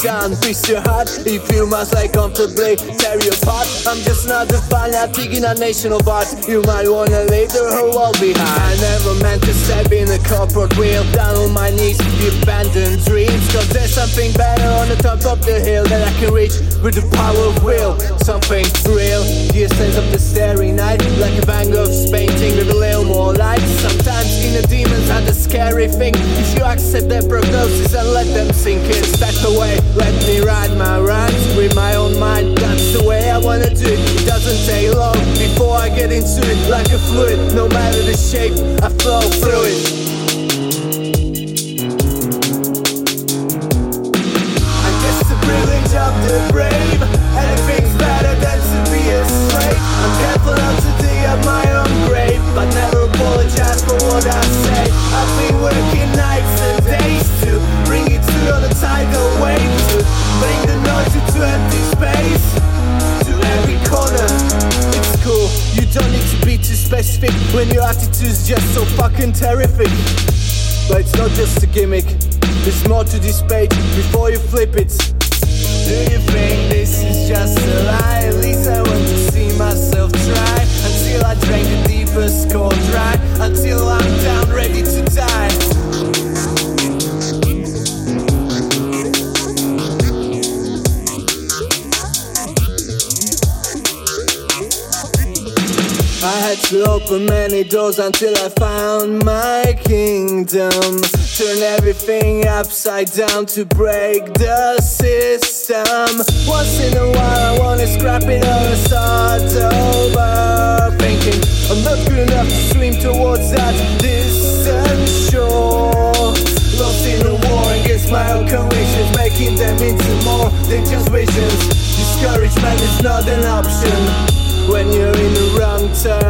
sound, twist your heart. If you must like comfortably tear you apart. I'm just not a fanatic in a nation of You might wanna leave the whole world behind. I never meant to step in a corporate wheel. Down on my knees, the abandoned dreams. Cause there's something better on the top of the hill That I can reach with the power of will. Something real, the essence of the starry night Like a Van Gogh's painting are the scary thing If you accept their prognosis and let them sink in. Step away, let me ride my rhymes with my own mind. That's the way I wanna do it. It doesn't take long before I get into it. Like a fluid, no matter the shape, I flow through it. Of the brave specific When your attitude's just so fucking terrific. But it's not just a gimmick There's more to this page. Before you flip it do you think this is just a lie? At least I want to see myself try. Until I drink the deepest cold dry. Until I had to open many doors until I found my kingdom. Turn everything upside down to break the system. Once in a while, I wanna scrap it all and start over. Thinking I'm not good enough to swim towards that distant shore. Lost in a war against my own convictions, making them into more than just visions. Discouragement is not an option when you're turn.